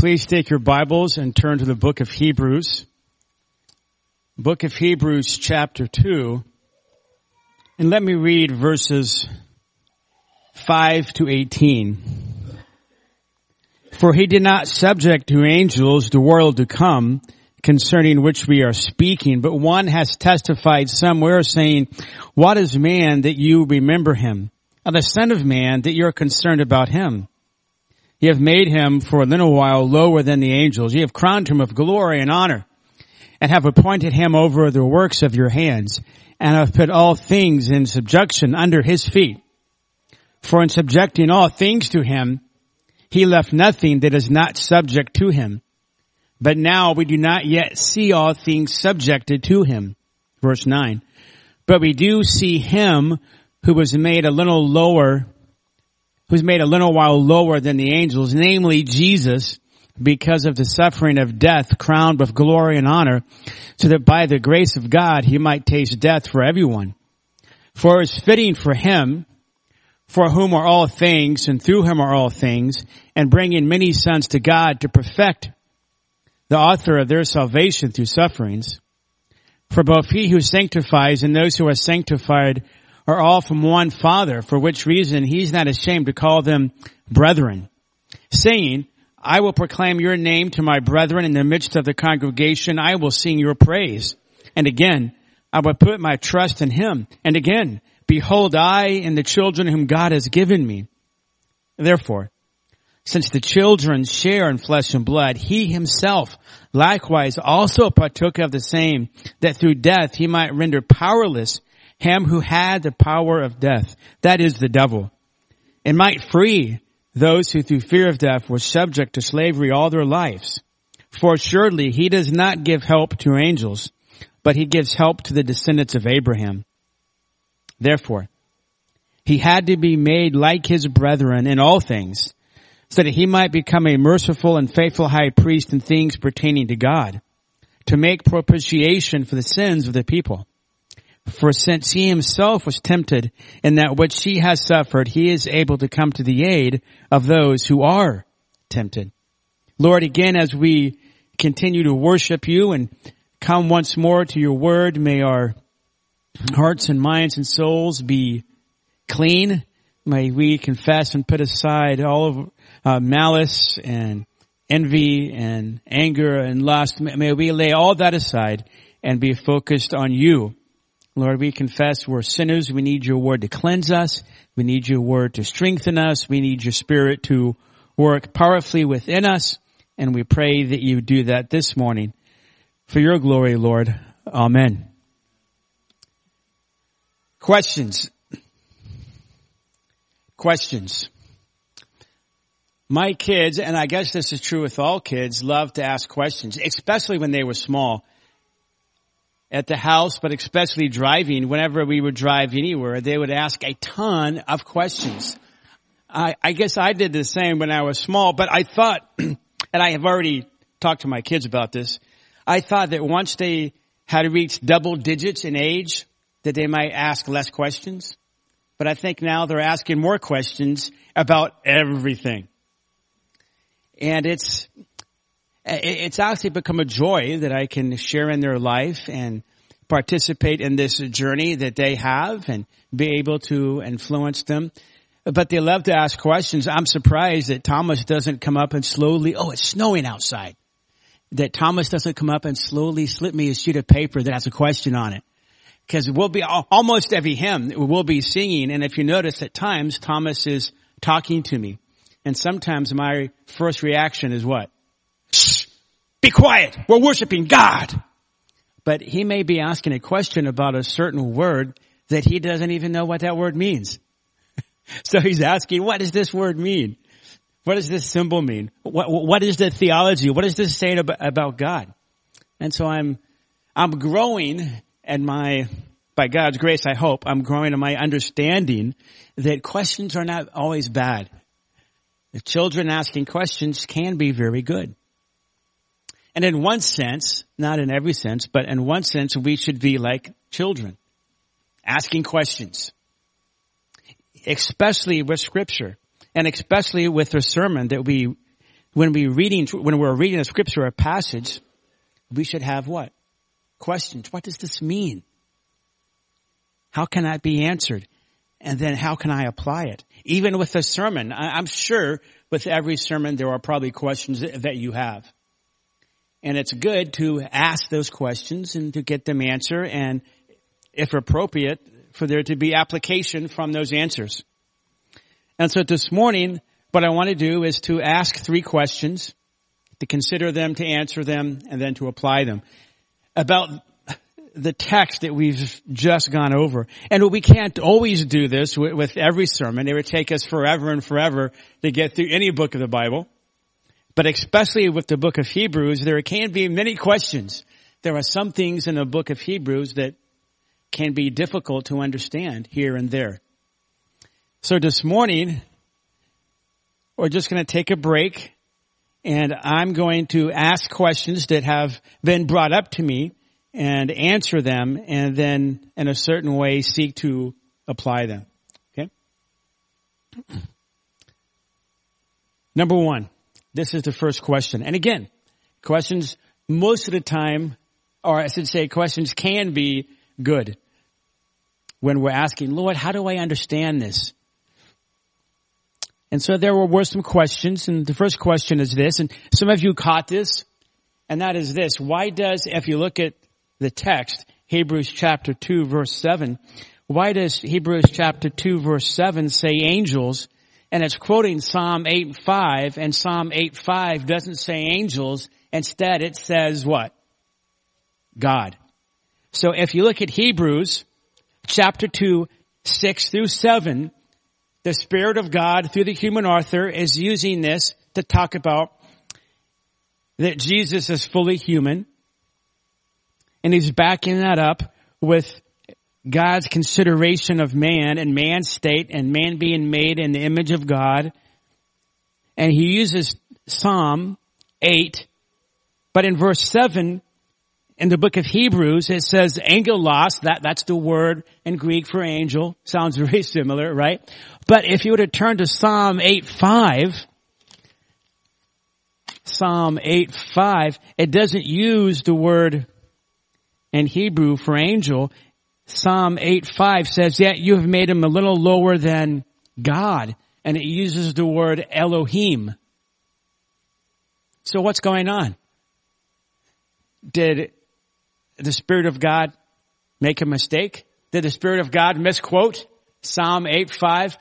Please take your Bibles and turn to the book of Hebrews. Book of Hebrews chapter 2. And let me read verses 5 to 18. For he did not subject to angels the world to come concerning which we are speaking, but one has testified somewhere saying, what is man that you remember him? And the son of man that you're concerned about him? You have made him for a little while lower than the angels. You have crowned him with glory and honor and have appointed him over the works of your hands and have put all things in subjection under his feet. For in subjecting all things to him, he left nothing that is not subject to him. But now we do not yet see all things subjected to him. Verse 9. But we do see him who was made a little lower who's made a little while lower than the angels, namely Jesus, because of the suffering of death, crowned with glory and honor, so that by the grace of God he might taste death for everyone. For it is fitting for him, for whom are all things, and through him are all things, and bringing many sons to God to perfect the author of their salvation through sufferings. For both he who sanctifies and those who are sanctified are all from one father, for which reason he's not ashamed to call them brethren, saying, I will proclaim your name to my brethren in the midst of the congregation. I will sing your praise. And again, I will put my trust in him. And again, behold, I and the children whom God has given me. Therefore, since the children share in flesh and blood, he himself likewise also partook of the same, that through death he might render powerless him who had the power of death, that is the devil, and might free those who through fear of death were subject to slavery all their lives. For surely he does not give help to angels, but he gives help to the descendants of Abraham. Therefore, he had to be made like his brethren in all things, so that he might become a merciful and faithful high priest in things pertaining to God, to make propitiation for the sins of the people. For since he himself was tempted in that which he has suffered, he is able to come to the aid of those who are tempted. Lord, again, as we continue to worship you and come once more to your word, may our hearts and minds and souls be clean. May we confess and put aside all of uh, malice and envy and anger and lust. May we lay all that aside and be focused on you Lord, we confess we're sinners. We need your word to cleanse us. We need your word to strengthen us. We need your spirit to work powerfully within us. And we pray that you do that this morning for your glory, Lord. Amen. Questions. Questions. My kids, and I guess this is true with all kids, love to ask questions, especially when they were small at the house, but especially driving, whenever we would drive anywhere, they would ask a ton of questions. I, I guess I did the same when I was small, but I thought, and I have already talked to my kids about this, I thought that once they had reached double digits in age, that they might ask less questions. But I think now they're asking more questions about everything. And it's, it's actually become a joy that I can share in their life and participate in this journey that they have and be able to influence them. But they love to ask questions. I'm surprised that Thomas doesn't come up and slowly, oh, it's snowing outside. That Thomas doesn't come up and slowly slip me a sheet of paper that has a question on it. Cause we'll be, almost every hymn, we'll be singing. And if you notice at times, Thomas is talking to me. And sometimes my first reaction is what? Be quiet. We're worshiping God. But he may be asking a question about a certain word that he doesn't even know what that word means. so he's asking, what does this word mean? What does this symbol mean? What, what is the theology? What does this say about, about God? And so I'm, I'm growing and my, by God's grace, I hope, I'm growing in my understanding that questions are not always bad. The children asking questions can be very good. And in one sense, not in every sense, but in one sense, we should be like children, asking questions, especially with scripture and especially with the sermon that we, when we reading, when we're reading a scripture or a passage, we should have what? Questions. What does this mean? How can that be answered? And then how can I apply it? Even with a sermon, I'm sure with every sermon there are probably questions that you have. And it's good to ask those questions and to get them answered and if appropriate, for there to be application from those answers. And so this morning, what I want to do is to ask three questions, to consider them, to answer them, and then to apply them. About the text that we've just gone over. And we can't always do this with, every sermon. It would take us forever and forever to get through any book of the Bible. But especially with the book of Hebrews, there can be many questions. There are some things in the book of Hebrews that can be difficult to understand here and there. So this morning, we're just going to take a break and I'm going to ask questions that have been brought up to me and answer them and then in a certain way seek to apply them. Okay? Number one, this is the first question. And again, questions most of the time, or I should say questions can be good when we're asking, Lord, how do I understand this? And so there were some questions, and the first question is this, and some of you caught this, and that is this. Why does, if you look at the text, Hebrews chapter 2 verse 7, why does Hebrews chapter 2 verse 7 say angels, and it's quoting Psalm 8 5, and Psalm 8 5 doesn't say angels, instead it says what? God. So if you look at Hebrews chapter 2, 6 through 7, the Spirit of God through the human author is using this to talk about that Jesus is fully human. And he's backing that up with God's consideration of man and man's state and man being made in the image of God. And he uses Psalm 8, but in verse 7, in the book of Hebrews, it says angelos, that, that's the word in Greek for angel. Sounds very similar, right? But if you were to turn to Psalm 8, 5, Psalm 8, 5, it doesn't use the word in Hebrew for angel. Psalm 8, 5 says, yet you have made him a little lower than God. And it uses the word Elohim. So what's going on? Did the Spirit of God make a mistake? Did the Spirit of God misquote Psalm 8 5?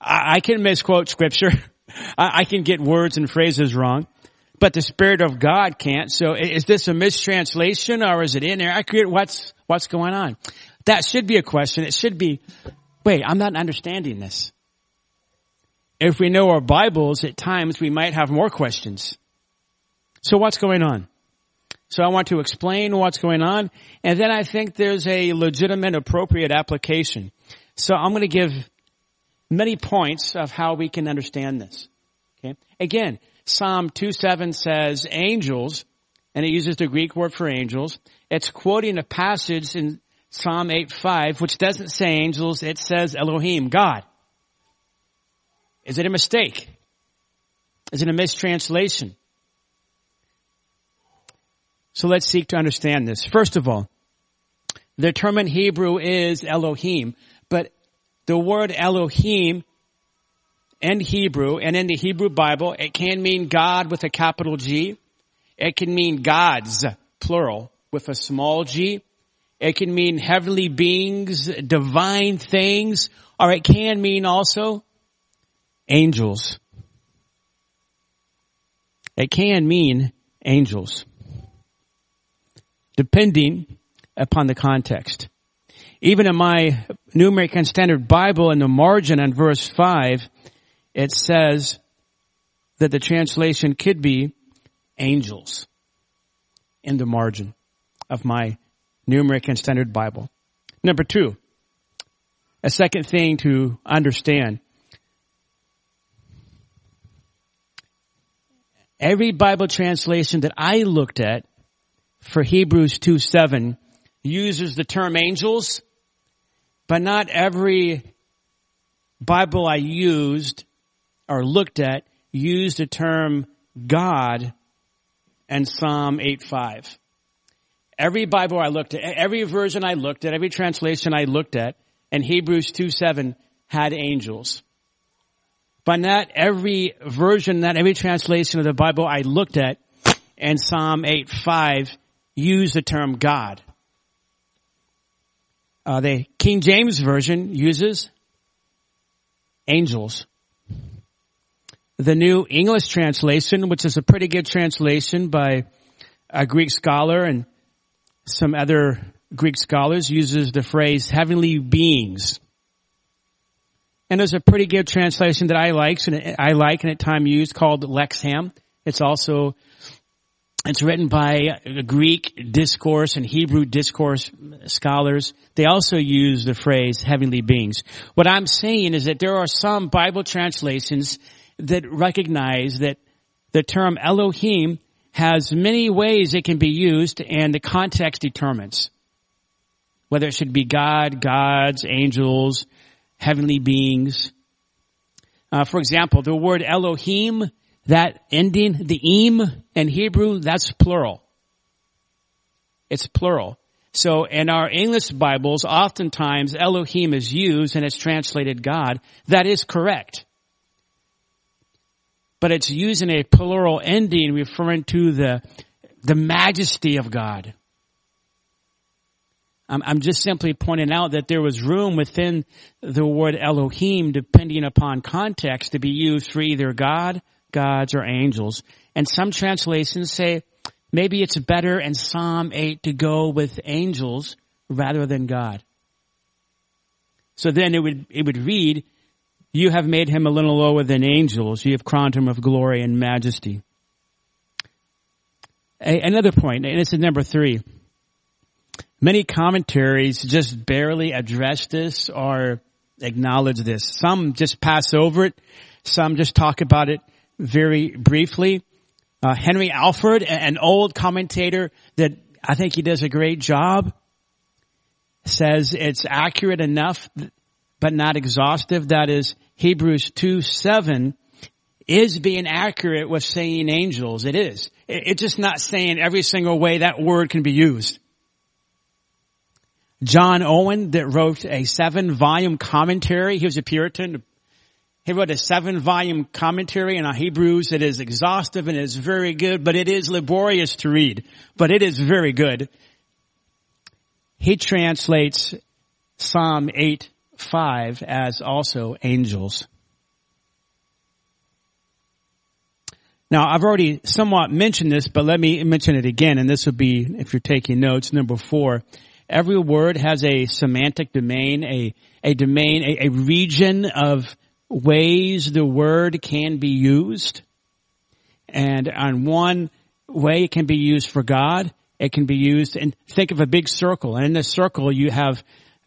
I, I can misquote scripture. I, I can get words and phrases wrong, but the Spirit of God can't. So is this a mistranslation or is it inaccurate? What's, what's going on? That should be a question. It should be, wait, I'm not understanding this. If we know our Bibles, at times we might have more questions. So what's going on? So I want to explain what's going on, and then I think there's a legitimate, appropriate application. So I'm going to give many points of how we can understand this. Okay. Again, Psalm 2.7 says angels, and it uses the Greek word for angels. It's quoting a passage in Psalm 8.5, which doesn't say angels, it says Elohim, God. Is it a mistake? Is it a mistranslation? So let's seek to understand this. First of all, the term in Hebrew is Elohim, but the word Elohim in Hebrew and in the Hebrew Bible, it can mean God with a capital G. It can mean gods, plural, with a small g. It can mean heavenly beings, divine things, or it can mean also angels. It can mean angels depending upon the context. Even in my New American Standard Bible in the margin on verse 5, it says that the translation could be angels in the margin of my New American Standard Bible. Number two, a second thing to understand. Every Bible translation that I looked at for Hebrews 2 7 uses the term angels, but not every Bible I used or looked at used the term God and Psalm 8.5. Every Bible I looked at, every version I looked at, every translation I looked at, and Hebrews 2.7 had angels. But not every version, not every translation of the Bible I looked at and Psalm 8.5 use the term God. Uh, the King James Version uses angels. The New English Translation, which is a pretty good translation by a Greek scholar and some other Greek scholars, uses the phrase heavenly beings. And there's a pretty good translation that I like, and I like and at time used called Lexham. It's also it's written by Greek discourse and Hebrew discourse scholars. They also use the phrase heavenly beings. What I'm saying is that there are some Bible translations that recognize that the term Elohim has many ways it can be used and the context determines whether it should be God, gods, angels, heavenly beings. Uh, for example, the word Elohim that ending, the im in Hebrew, that's plural. It's plural. So in our English Bibles, oftentimes Elohim is used and it's translated God. That is correct. But it's using a plural ending referring to the, the majesty of God. I'm, just simply pointing out that there was room within the word Elohim, depending upon context, to be used for either God gods, or angels. And some translations say maybe it's better in Psalm 8 to go with angels rather than God. So then it would, it would read, you have made him a little lower than angels. You have crowned him with glory and majesty. A, another point, and this is number three. Many commentaries just barely address this or acknowledge this. Some just pass over it. Some just talk about it very briefly. Uh, Henry Alford, an old commentator that I think he does a great job, says it's accurate enough, but not exhaustive. That is Hebrews 2, 7 is being accurate with saying angels. It is. It's just not saying every single way that word can be used. John Owen that wrote a seven volume commentary. He was a Puritan, he wrote a seven volume commentary on Hebrews. It is exhaustive and it is very good, but it is laborious to read, but it is very good. He translates Psalm 8, 5 as also angels. Now, I've already somewhat mentioned this, but let me mention it again, and this would be, if you're taking notes, number four. Every word has a semantic domain, a, a domain, a, a region of ways the word can be used. And on one way it can be used for God, it can be used and think of a big circle. And in this circle you have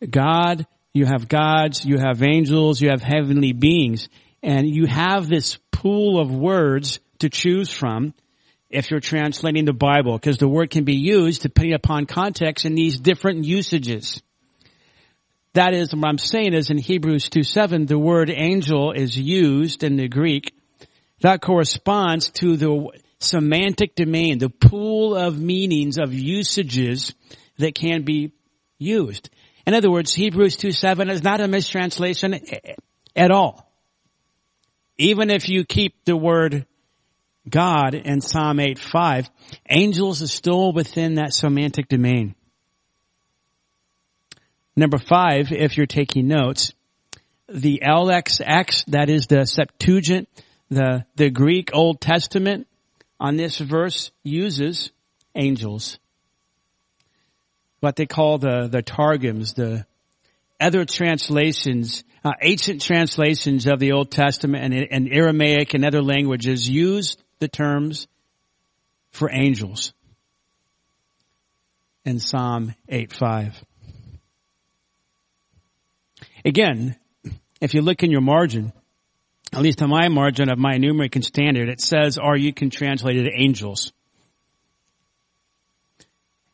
God, you have gods, you have angels, you have heavenly beings. And you have this pool of words to choose from if you're translating the Bible, because the word can be used depending upon context in these different usages. That is, what I'm saying is in Hebrews 2 7, the word angel is used in the Greek. That corresponds to the semantic domain, the pool of meanings, of usages that can be used. In other words, Hebrews 2 7 is not a mistranslation at all. Even if you keep the word God in Psalm 8 5, angels is still within that semantic domain. Number five, if you're taking notes, the LXX, that is the Septuagint, the, the Greek Old Testament on this verse uses angels. What they call the, the Targums, the other translations, uh, ancient translations of the Old Testament and, and Aramaic and other languages use the terms for angels in Psalm 8.5. Again, if you look in your margin, at least on my margin of my New American Standard, it says, or you can translate it angels.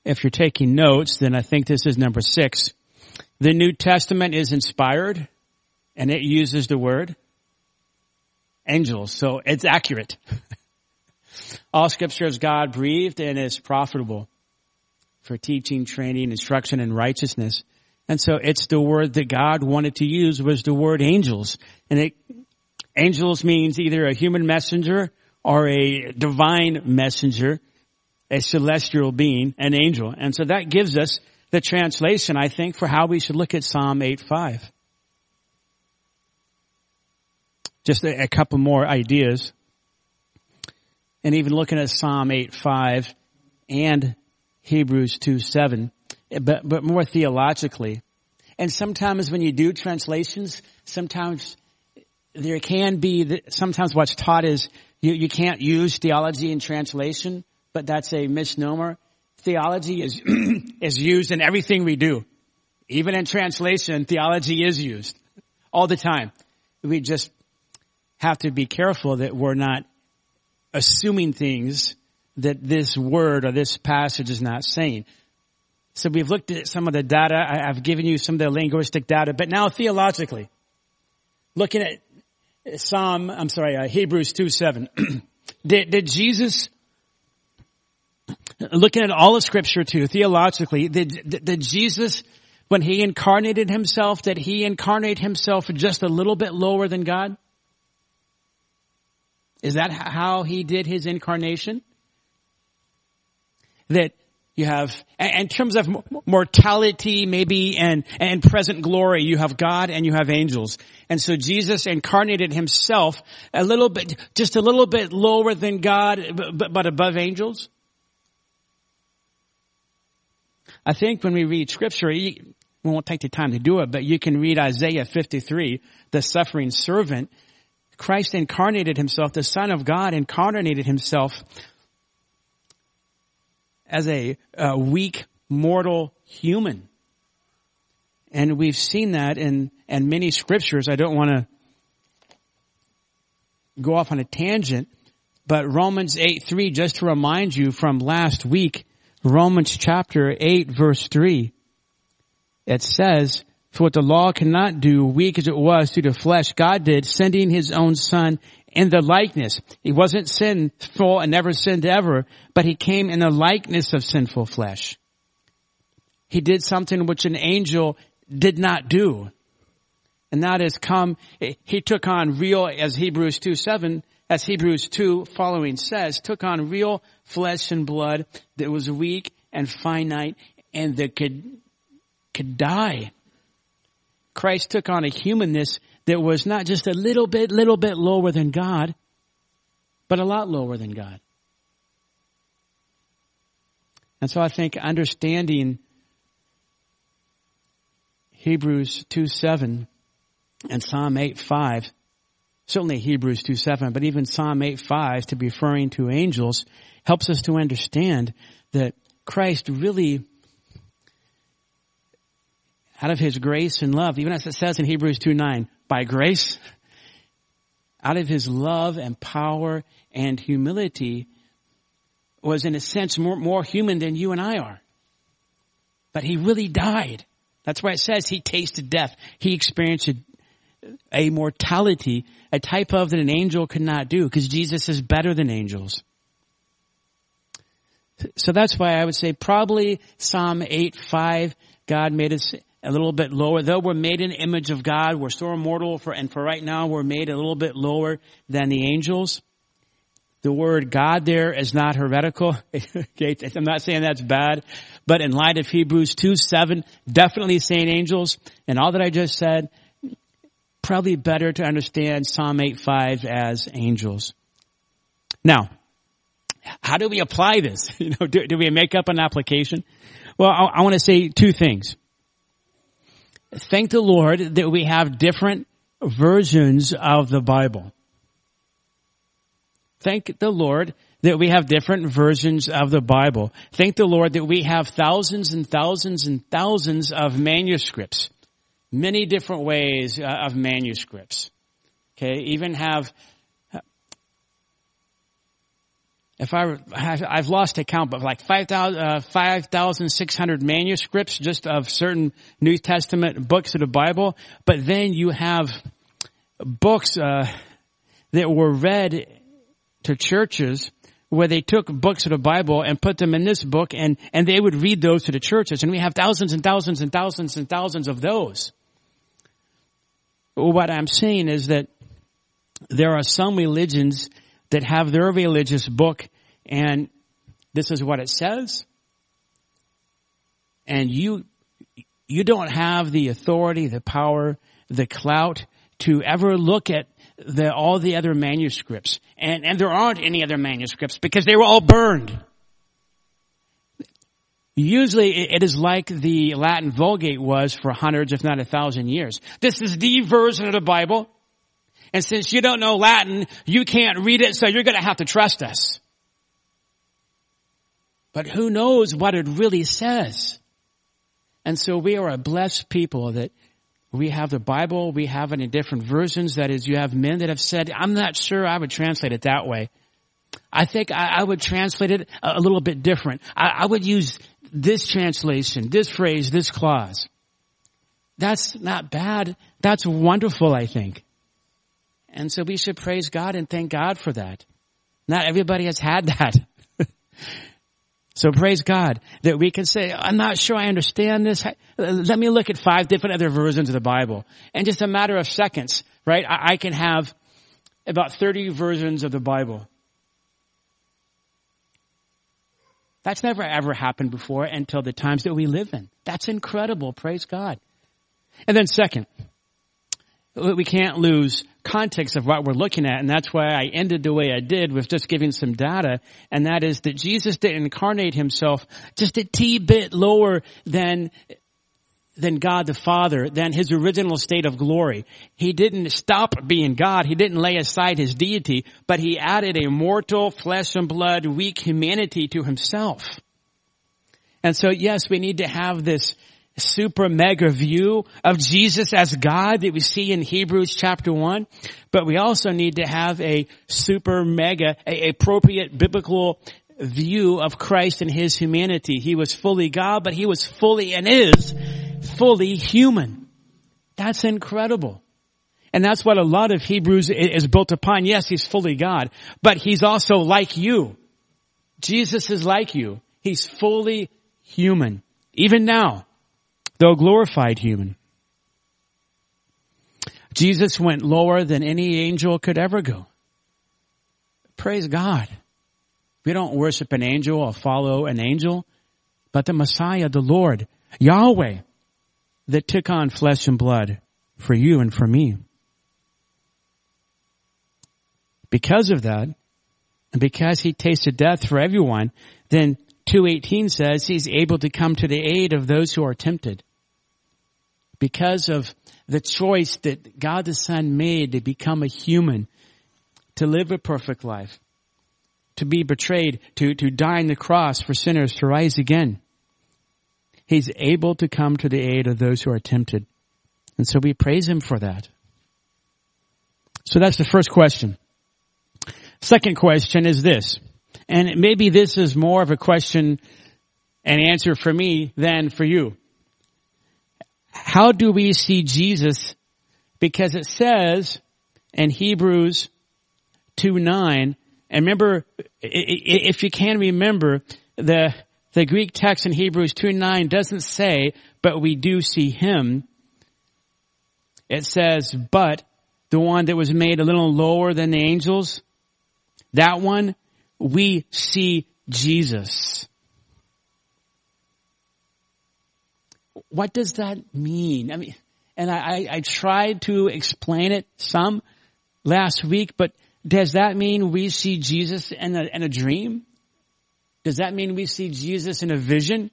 If you're taking notes, then I think this is number six. The New Testament is inspired and it uses the word angels. So it's accurate. All scripture is God breathed and is profitable for teaching, training, instruction, and righteousness. And so it's the word that God wanted to use was the word angels. And it, angels means either a human messenger or a divine messenger, a celestial being, an angel. And so that gives us the translation, I think, for how we should look at Psalm 8.5. Just a, a couple more ideas. And even looking at Psalm 8.5 and Hebrews 2.7, but, but more theologically. And sometimes when you do translations, sometimes there can be, sometimes what's taught is you, you can't use theology in translation, but that's a misnomer. Theology is, is used in everything we do. Even in translation, theology is used all the time. We just have to be careful that we're not assuming things that this word or this passage is not saying. So we've looked at some of the data. I, have given you some of the linguistic data, but now theologically, looking at Psalm, I'm sorry, uh, Hebrews 2, 7. did, did Jesus, looking at all of scripture too, theologically, did, did Jesus, when he incarnated himself, did he incarnate himself just a little bit lower than God? Is that how he did his incarnation? That you have, in terms of mortality, maybe, and, and present glory, you have God and you have angels. And so Jesus incarnated himself a little bit, just a little bit lower than God, but, but above angels. I think when we read scripture, we won't take the time to do it, but you can read Isaiah 53, the suffering servant. Christ incarnated himself, the Son of God incarnated himself as a, a weak, mortal human. And we've seen that in, in many scriptures. I don't want to go off on a tangent, but Romans 8, 3, just to remind you from last week, Romans chapter 8 verse 3, it says, for what the law cannot do, weak as it was through the flesh, God did, sending his own son in the likeness. He wasn't sinful and never sinned ever, but he came in the likeness of sinful flesh. He did something which an angel did not do. And that is come, he took on real, as Hebrews 2 7, as Hebrews 2 following says, took on real flesh and blood that was weak and finite and that could, could die. Christ took on a humanness that was not just a little bit, little bit lower than God, but a lot lower than God. And so I think understanding Hebrews 2 7 and Psalm 8 5, certainly Hebrews 2 7, but even Psalm 8 5 to be referring to angels helps us to understand that Christ really out of his grace and love, even as it says in Hebrews 2 9, by grace, out of his love and power and humility, was in a sense more, more human than you and I are. But he really died. That's why it says he tasted death. He experienced a, mortality, a type of that an angel could not do, because Jesus is better than angels. So that's why I would say probably Psalm 8, 5, God made us a little bit lower. Though we're made in image of God, we're still immortal for, and for right now we're made a little bit lower than the angels. The word God there is not heretical. I'm not saying that's bad, but in light of Hebrews 2, 7, definitely saying angels, and all that I just said, probably better to understand Psalm 8, 5 as angels. Now, how do we apply this? You know, do, do we make up an application? Well, I, I want to say two things thank the Lord that we have different versions of the Bible. Thank the Lord that we have different versions of the Bible. Thank the Lord that we have thousands and thousands and thousands of manuscripts. Many different ways uh, of manuscripts. Okay, even have if I, I've lost account, but like 5,600 uh, 5, manuscripts just of certain New Testament books of the Bible. But then you have books, uh, that were read to churches where they took books of the Bible and put them in this book and, and they would read those to the churches. And we have thousands and thousands and thousands and thousands of those. What I'm saying is that there are some religions that have their religious book and this is what it says. And you, you don't have the authority, the power, the clout to ever look at the, all the other manuscripts. And, and there aren't any other manuscripts because they were all burned. Usually it is like the Latin Vulgate was for hundreds, if not a thousand years. This is the version of the Bible. And since you don't know Latin, you can't read it, so you're gonna have to trust us. But who knows what it really says? And so we are a blessed people that we have the Bible, we have it in different versions. That is, you have men that have said, I'm not sure I would translate it that way. I think I, I would translate it a, a little bit different. I, I would use this translation, this phrase, this clause. That's not bad. That's wonderful, I think. And so we should praise God and thank God for that. Not everybody has had that. So praise God that we can say, I'm not sure I understand this. Let me look at five different other versions of the Bible. In just a matter of seconds, right, I can have about 30 versions of the Bible. That's never ever happened before until the times that we live in. That's incredible. Praise God. And then second, we can't lose context of what we're looking at, and that's why I ended the way I did with just giving some data, and that is that Jesus didn't incarnate himself just a t bit lower than than God the Father, than his original state of glory. He didn't stop being God. He didn't lay aside his deity, but he added a mortal, flesh and blood, weak humanity to himself. And so yes, we need to have this super mega view of Jesus as God that we see in Hebrews chapter 1, but we also need to have a super mega, a appropriate biblical view of Christ and His humanity. He was fully God, but He was fully and is fully human. That's incredible. And that's what a lot of Hebrews is built upon. Yes, He's fully God, but He's also like you. Jesus is like you. He's fully human. Even now, though glorified human. Jesus went lower than any angel could ever go. Praise God. We don't worship an angel or follow an angel, but the Messiah, the Lord, Yahweh, that took on flesh and blood for you and for me. Because of that, and because he tasted death for everyone, then 218 says he's able to come to the aid of those who are tempted because of the choice that God the Son made to become a human, to live a perfect life, to be betrayed, to, to die on the cross for sinners, to rise again. He's able to come to the aid of those who are tempted. And so we praise Him for that. So that's the first question. Second question is this, and maybe this is more of a question and answer for me than for you how do we see Jesus? Because it says in Hebrews 2 9, and remember, if you can remember, the, the Greek text in Hebrews 2 9 doesn't say, but we do see him. It says, but the one that was made a little lower than the angels, that one, we see Jesus. what does that mean? I mean, and I, I, I tried to explain it some last week, but does that mean we see Jesus in a, in a dream? Does that mean we see Jesus in a vision?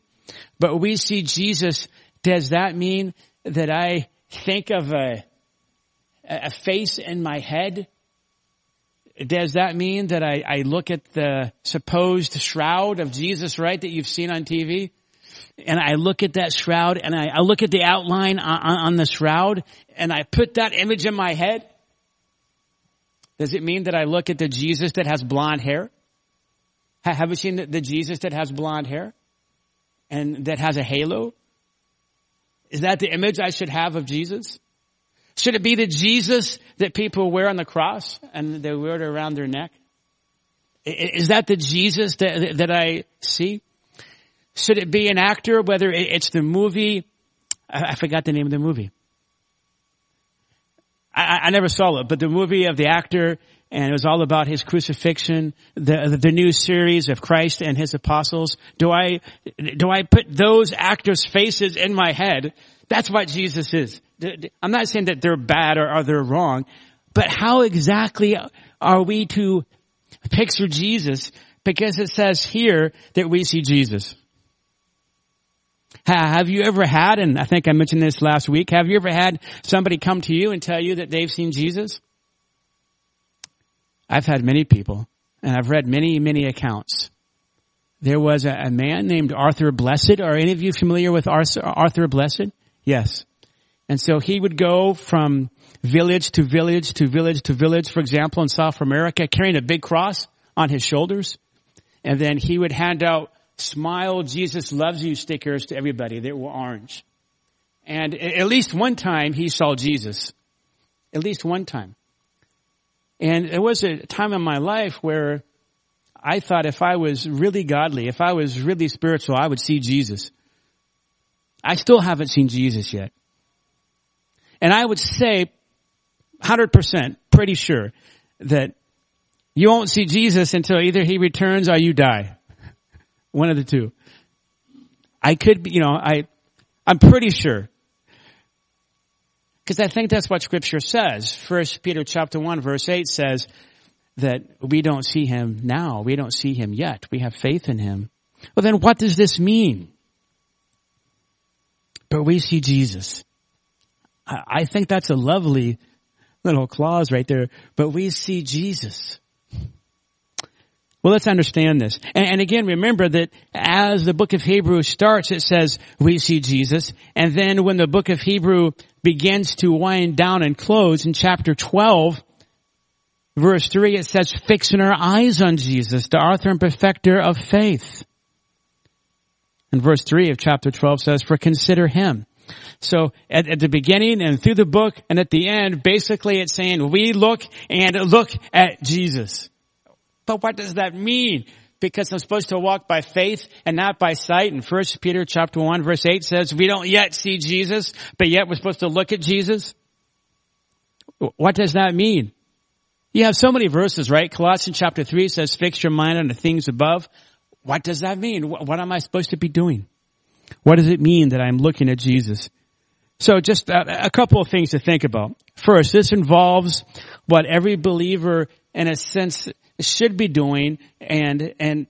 But we see Jesus, does that mean that I think of a, a face in my head? Does that mean that I, I look at the supposed shroud of Jesus, right, that you've seen on TV? and I look at that shroud and I, I look at the outline on, on, the shroud and I put that image in my head? Does it mean that I look at the Jesus that has blonde hair? Have you seen the, Jesus that has blonde hair and that has a halo? Is that the image I should have of Jesus? Should it be the Jesus that people wear on the cross and they wear it around their neck? Is that the Jesus that, that I see? Should it be an actor, whether it's the movie? I forgot the name of the movie. I, I never saw it, but the movie of the actor and it was all about his crucifixion, the, the new series of Christ and his apostles. Do I, do I put those actors' faces in my head? That's what Jesus is. I'm not saying that they're bad or, or they're wrong, but how exactly are we to picture Jesus? Because it says here that we see Jesus. Have you ever had, and I think I mentioned this last week, have you ever had somebody come to you and tell you that they've seen Jesus? I've had many people, and I've read many, many accounts. There was a, a man named Arthur Blessitt. Are any of you familiar with Arthur, Arthur Blessitt? Yes. And so he would go from village to village to village to village, for example, in South America, carrying a big cross on his shoulders. And then he would hand out smile Jesus loves you stickers to everybody They were orange. And at least one time he saw Jesus. At least one time. And it was a time in my life where I thought if I was really godly, if I was really spiritual, I would see Jesus. I still haven't seen Jesus yet. And I would say 100% pretty sure that you won't see Jesus until either he returns or you die. One of the two. I could be, you know, I, I'm pretty sure because I think that's what scripture says. First Peter chapter 1 verse 8 says that we don't see him now. We don't see him yet. We have faith in him. Well then what does this mean? But we see Jesus. I think that's a lovely little clause right there. But we see Jesus. Well, let's understand this. And, and, again, remember that as the book of Hebrew starts, it says, we see Jesus. And then when the book of Hebrew begins to wind down and close in chapter 12, verse 3, it says, fixing our eyes on Jesus, the author and perfecter of faith. And verse 3 of chapter 12 says, for consider him. So at, at, the beginning and through the book and at the end, basically it's saying we look and look at Jesus. But what does that mean? Because I'm supposed to walk by faith and not by sight. And First Peter chapter 1 verse 8 says we don't yet see Jesus, but yet we're supposed to look at Jesus. What does that mean? You have so many verses, right? Colossians chapter 3 says fix your mind on the things above. What does that mean? What am I supposed to be doing? What does it mean that I'm looking at Jesus? So just a couple of things to think about. First, this involves what every believer in a sense should be doing and, and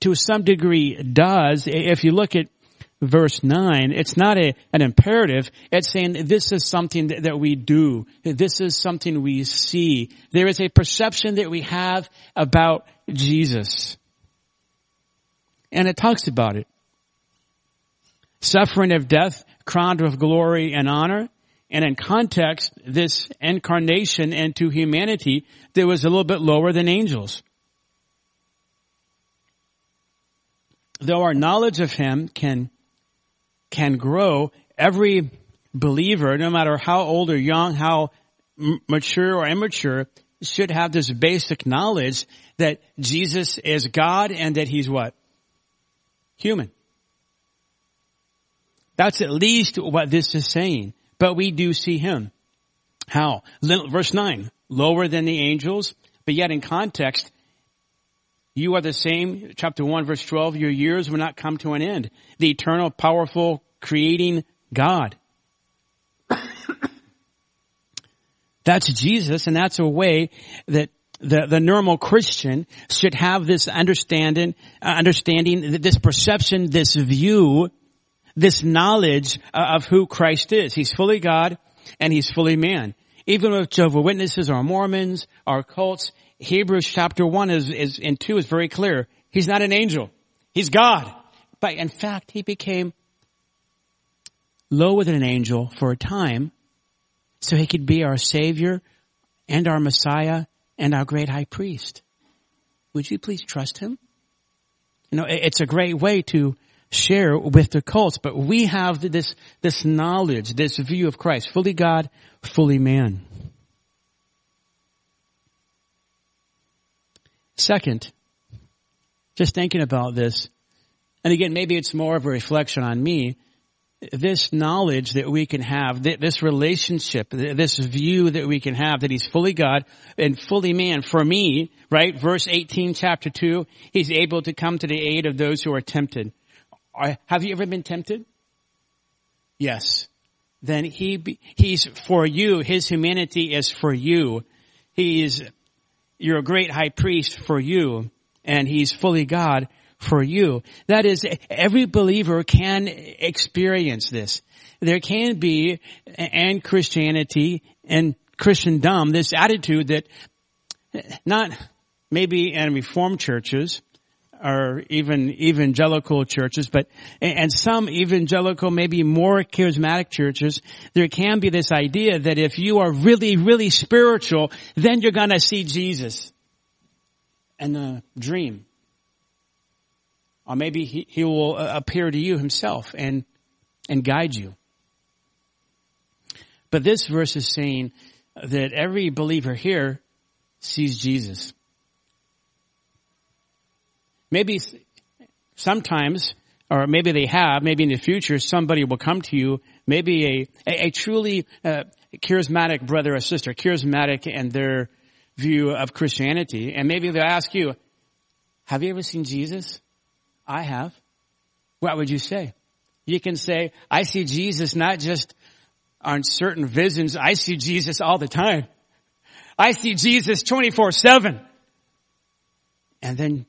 to some degree does. If you look at verse 9, it's not a, an imperative. It's saying this is something that, that we do. This is something we see. There is a perception that we have about Jesus. And it talks about it. Suffering of death, crowned with glory and honor. And in context, this incarnation into humanity that was a little bit lower than angels. Though our knowledge of Him can, can grow, every believer, no matter how old or young, how mature or immature, should have this basic knowledge that Jesus is God and that He's what? Human. That's at least what this is saying but we do see him. How? Verse 9, lower than the angels, but yet in context, you are the same, chapter 1 verse 12, your years will not come to an end. The eternal, powerful, creating God. that's Jesus and that's a way that the, the normal Christian should have this understanding, uh, understanding, this perception, this view this knowledge uh, of who Christ is. He's fully God and he's fully man. Even with Jehovah Witnesses or Mormons or cults, Hebrews chapter 1 is, is, and 2 is very clear. He's not an angel. He's God. But in fact, he became lower than an angel for a time so he could be our Savior and our Messiah and our great high priest. Would you please trust him? You know, it's a great way to share with the cults, but we have this, this knowledge, this view of Christ, fully God, fully man. Second, just thinking about this, and again, maybe it's more of a reflection on me, this knowledge that we can have, this relationship, this view that we can have that he's fully God and fully man for me, right? Verse 18, chapter 2, he's able to come to the aid of those who are tempted. Have you ever been tempted? Yes. Then he, he's for you. His humanity is for you. He's, you're a great high priest for you and he's fully God for you. That is, every believer can experience this. There can be, and Christianity and Christendom, this attitude that not maybe in reformed churches, or even evangelical churches, but, and some evangelical, maybe more charismatic churches, there can be this idea that if you are really, really spiritual, then you're gonna see Jesus. And a dream. Or maybe he, he will uh, appear to you himself and, and guide you. But this verse is saying that every believer here sees Jesus. Maybe sometimes, or maybe they have, maybe in the future, somebody will come to you, maybe a, a, a truly uh, charismatic brother or sister, charismatic in their view of Christianity, and maybe they'll ask you, have you ever seen Jesus? I have. What would you say? You can say, I see Jesus not just on certain visions, I see Jesus all the time. I see Jesus 24-7. And then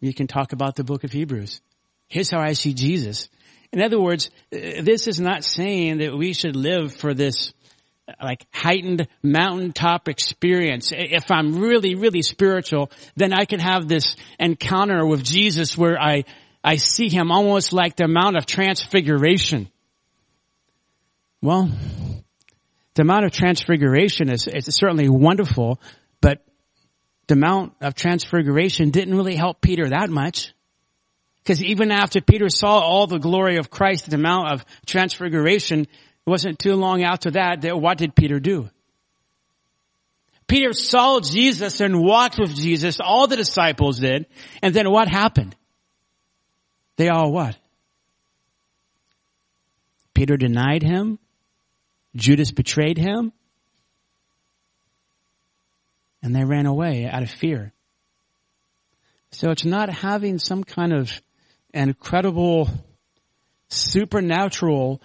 you can talk about the book of Hebrews. Here's how I see Jesus. In other words, this is not saying that we should live for this like heightened mountaintop experience. If I'm really, really spiritual, then I can have this encounter with Jesus where I, I see him almost like the Mount of Transfiguration. Well, the Mount of Transfiguration is, is certainly wonderful, but the Mount of Transfiguration didn't really help Peter that much. Because even after Peter saw all the glory of Christ at the Mount of Transfiguration, it wasn't too long after that that what did Peter do? Peter saw Jesus and walked with Jesus, all the disciples did, and then what happened? They all what? Peter denied him. Judas betrayed him. And they ran away out of fear. So it's not having some kind of incredible supernatural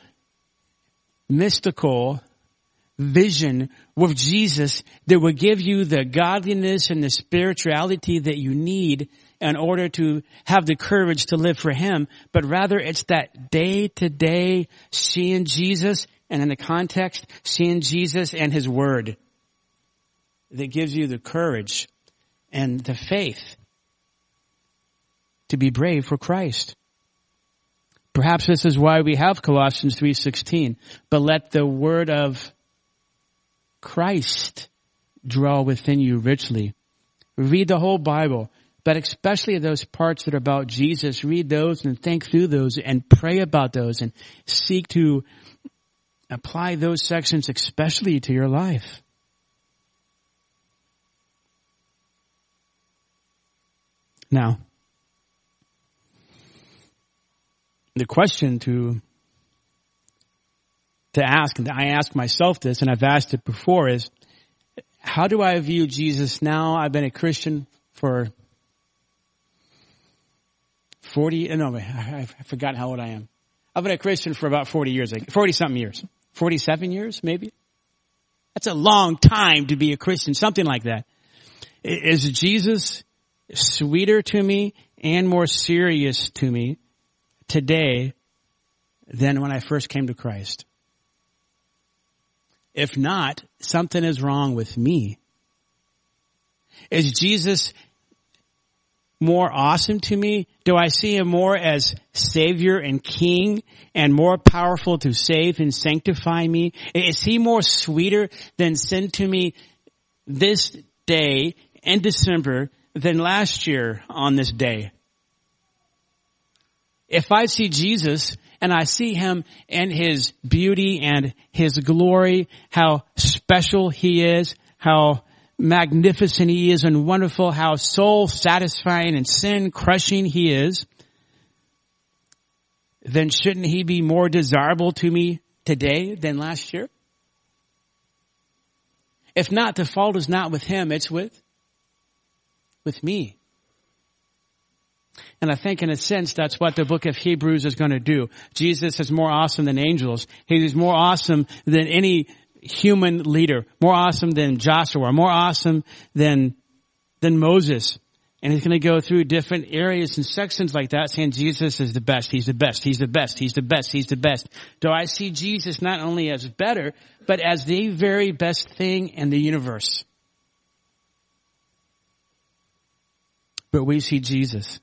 mystical vision with Jesus that will give you the godliness and the spirituality that you need in order to have the courage to live for Him, but rather it's that day to day seeing Jesus and in the context, seeing Jesus and His Word that gives you the courage and the faith to be brave for Christ. Perhaps this is why we have Colossians 3:16. But let the word of Christ dwell within you richly. Read the whole Bible, but especially those parts that are about Jesus. Read those and think through those and pray about those and seek to apply those sections especially to your life. Now, the question to to ask, and I ask myself this, and I've asked it before, is how do I view Jesus now? I've been a Christian for 40, uh, no, I've forgotten how old I am. I've been a Christian for about 40 years, 40 something years. 47 years, maybe? That's a long time to be a Christian, something like that. Is Jesus sweeter to me and more serious to me today than when I first came to Christ? If not, something is wrong with me. Is Jesus more awesome to me? Do I see him more as savior and king and more powerful to save and sanctify me? Is he more sweeter than sin to me this day in December than last year on this day? If I see Jesus and I see him and his beauty and his glory, how special he is, how magnificent he is and wonderful, how soul satisfying and sin crushing he is, then shouldn't he be more desirable to me today than last year? If not, the fault is not with him, it's with, with me. And I think in a sense that's what the book of Hebrews is going to do. Jesus is more awesome than angels. He's more awesome than any human leader, more awesome than Joshua, more awesome than, than Moses. And he's going to go through different areas and sections like that saying Jesus is the best, he's the best, he's the best, he's the best, he's the best. Do I see Jesus not only as better, but as the very best thing in the universe? But we see Jesus.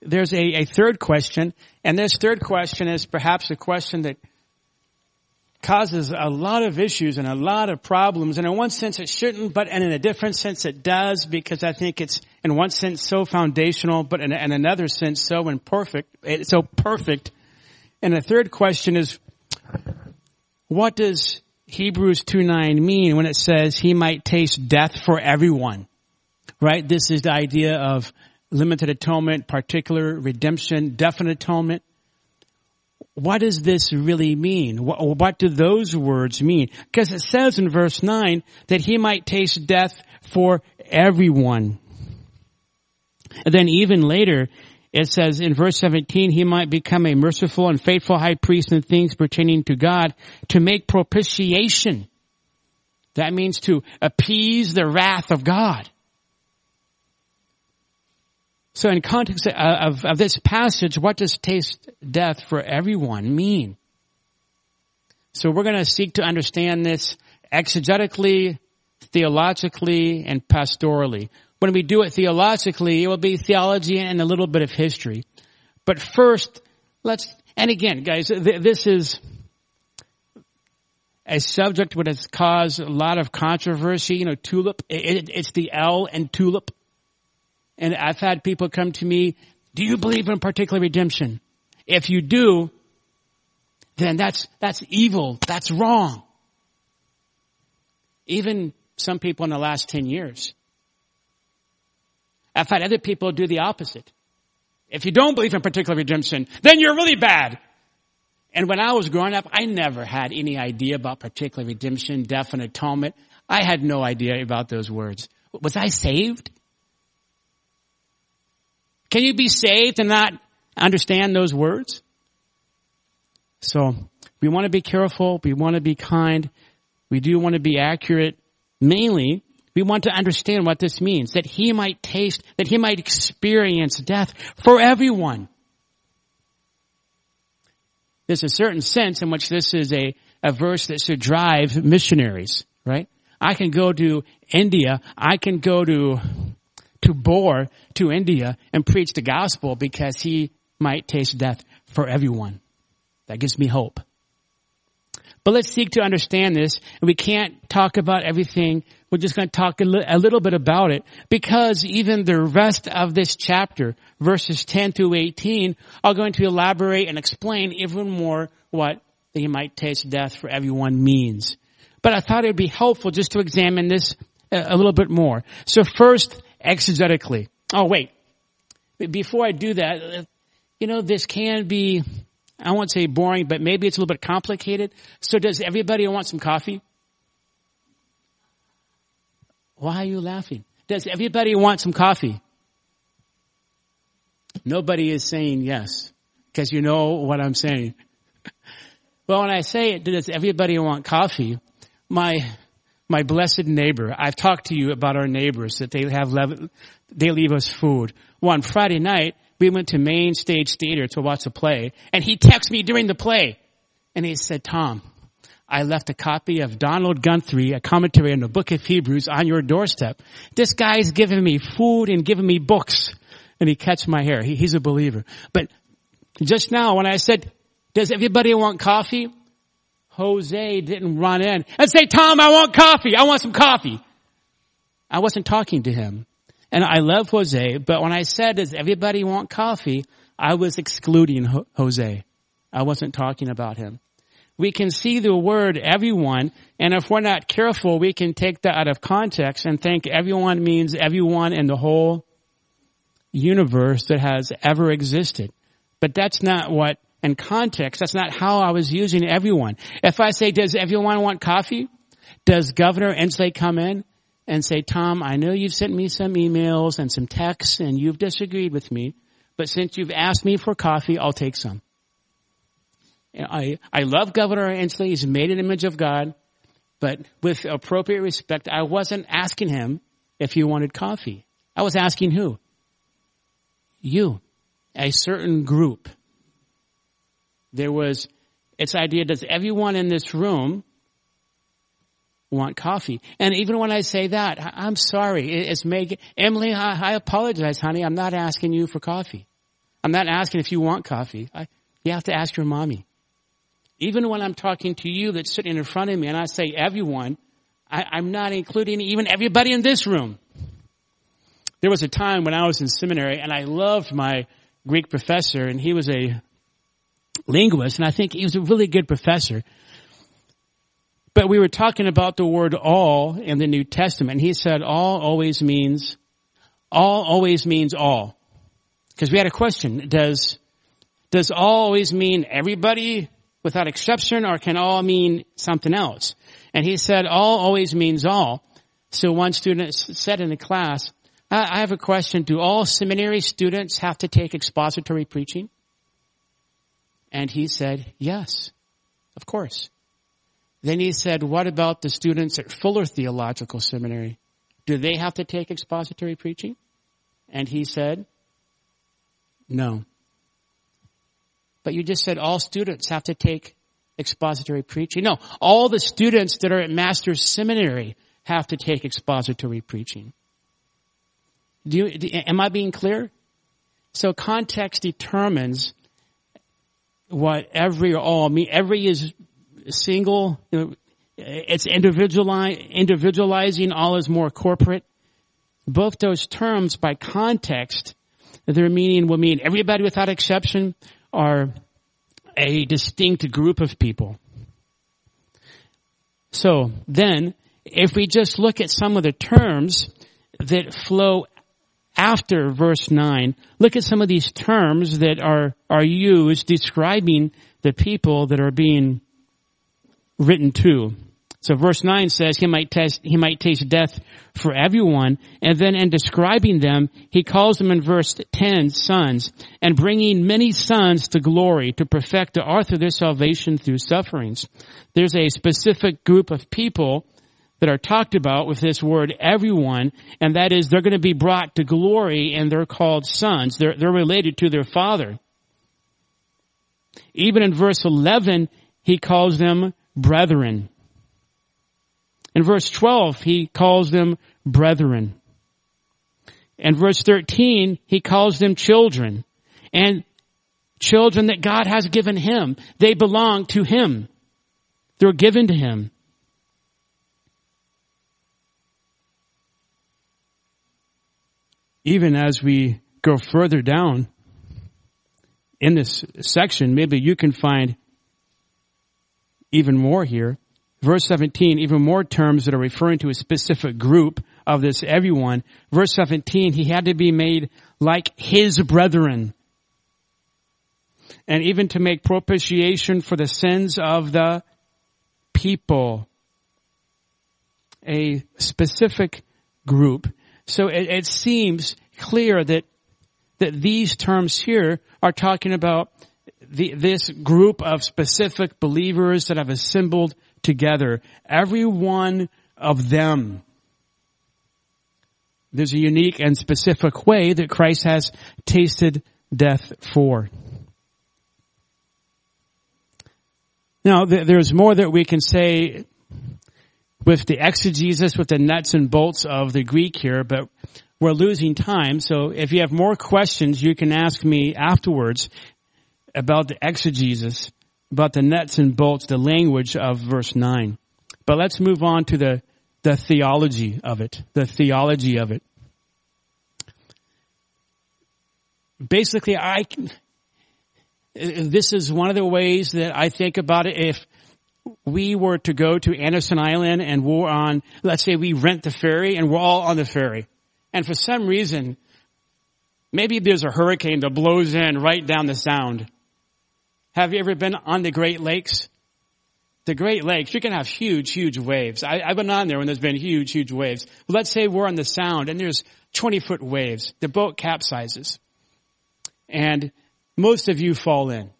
there's a, a third question, and this third question is perhaps a question that causes a lot of issues and a lot of problems. And in one sense it shouldn't, but and in a different sense it does because I think it's in one sense so foundational, but in, in another sense so imperfect, it's so perfect. And the third question is, what does Hebrews 2.9 mean when it says he might taste death for everyone? Right? This is the idea of limited atonement, particular redemption, definite atonement. What does this really mean? What, what do those words mean? Because it says in verse 9 that he might taste death for everyone. And then even later, it says in verse 17, he might become a merciful and faithful high priest in things pertaining to God to make propitiation. That means to appease the wrath of God. So in context of, of this passage, what does taste death for everyone mean? So we're going to seek to understand this exegetically, theologically, and pastorally. When we do it theologically, it will be theology and a little bit of history. But first, let's, and again, guys, th- this is a subject that has caused a lot of controversy. You know, tulip, it, it's the L and tulip. And I've had people come to me, do you believe in particular redemption? If you do, then that's, that's evil. That's wrong. Even some people in the last 10 years. I've had other people do the opposite. If you don't believe in particular redemption, then you're really bad. And when I was growing up, I never had any idea about particular redemption, death, and atonement. I had no idea about those words. Was I saved? Can you be saved and not understand those words? So we want to be careful. We want to be kind. We do want to be accurate. Mainly, we want to understand what this means. That he might taste, that he might experience death for everyone. There's a certain sense in which this is a, a verse that should drive missionaries, right? I can go to India. I can go to to Bor to India and preach the gospel because he might taste death for everyone. That gives me hope. But let's seek to understand this, and we can't talk about everything. We're just going to talk a, li- a little bit about it because even the rest of this chapter, verses 10 through 18, are going to elaborate and explain even more what he might taste death for everyone means. But I thought it would be helpful just to examine this a, a little bit more. So first, exegetically. Oh, wait. Before I do that, uh, you know, this can be, I won't say boring, but maybe it's a little bit complicated. So does everybody want some coffee? Why are you laughing? Does everybody want some coffee? Nobody is saying yes, because you know what I'm saying. well, when I say it, does everybody want coffee? My my blessed neighbor. I've talked to you about our neighbors that they have, they leave us food. One Friday night, we went to Main Stage Theater to watch a play, and he texted me during the play, and he said, Tom, I left a copy of Donald Guthrie, a commentary on the book of Hebrews on your doorstep. This guy's giving me food and giving me books. And he catch my hair. He, he's a believer. But just now when I said, does everybody want coffee? Jose didn't run in and say, Tom, I want coffee. I want some coffee. I wasn't talking to him. And I love Jose, but when I said, does everybody want coffee? I was excluding Jose. I wasn't talking about him. we can see the word everyone, and if we're not careful, we can take that out of context and think everyone means everyone in the whole universe that has ever existed. But that's not what, in context, that's not how I was using everyone. If I say, does everyone want coffee? Does Governor Inslee come in and say, Tom, I know you've sent me some emails and some texts and you've disagreed with me, but since you've asked me for coffee, I'll take some. I, I love Governor Inslee. He's made an image of God, but with appropriate respect, I wasn't asking him if he wanted coffee. I was asking who? You. A certain group. There was, its idea, does everyone in this room want coffee? And even when I say that, I'm sorry. It's Meg, Emily, I, I apologize, honey. I'm not asking you for coffee. I'm not asking if you want coffee. I, you have to ask your mommy. Even when I'm talking to you that's sitting in front of me and I say everyone, I, I'm not including even everybody in this room. There was a time when I was in seminary and I loved my Greek professor and he was a linguist and I think he was a really good professor. But we were talking about the word all in the New Testament he said all always means, all always means all. Because we had a question, does, does all always mean everybody without exception or can all mean something else? And he said all always means all. So one student said in the class, I have a question. Do all seminary students have to take expository preaching? And he said, yes, of course. Then he said, what about the students at Fuller Theological Seminary? Do they have to take expository preaching? And he said, no. But you just said all students have to take expository preaching. No, all the students that are at Master's Seminary have to take expository preaching. Do you, am I being clear? So context determines what every or all mean. Every is single. You know, it's individualizing. All is more corporate. Both those terms, by context, their meaning will mean everybody without exception are a distinct group of people. So then, if we just look at some of the terms that flow after verse 9, look at some of these terms that are, are used describing the people that are being written to. So verse 9 says he might test, he might taste death for everyone. And then in describing them, he calls them in verse 10 sons and bringing many sons to glory to perfect the author of their salvation through sufferings. There's a specific group of people that are talked about with this word everyone, and that is they're going to be brought to glory and they're called sons. They're, they're related to their father. Even in verse 11, he calls them brethren. In verse 12, he calls them brethren. In verse 13, he calls them children. And children that God has given him. They belong to him. They're given to him. Even as we go further down in this section, maybe you can find even more here. Verse 17, even more terms that are referring to a specific group of this everyone. Verse 17, he had to be made like his brethren. And even to make propitiation for the sins of the people. A specific group. So it, it seems clear that, that these terms here are talking about the, this group of specific believers that have assembled together. Every one of them. There's a unique and specific way that Christ has tasted death for. Now, there's more that we can say with the exegesis, with the nuts and bolts of the Greek here, but we're losing time. So if you have more questions, you can ask me afterwards about the exegesis about the nuts and bolts, the language of verse 9. But let's move on to the, the theology of it, the theology of it. Basically, I, this is one of the ways that I think about it. If, we were to go to Anderson Island and we're on, let's say we rent the ferry and we're all on the ferry. And for some reason, maybe there's a hurricane that blows in right down the sound. Have you ever been on the Great Lakes? The Great Lakes, you can have huge, huge waves. I, have been on there when there's been huge, huge waves. Let's say we're on the sound and there's 20 foot waves. The boat capsizes. And most of you fall in.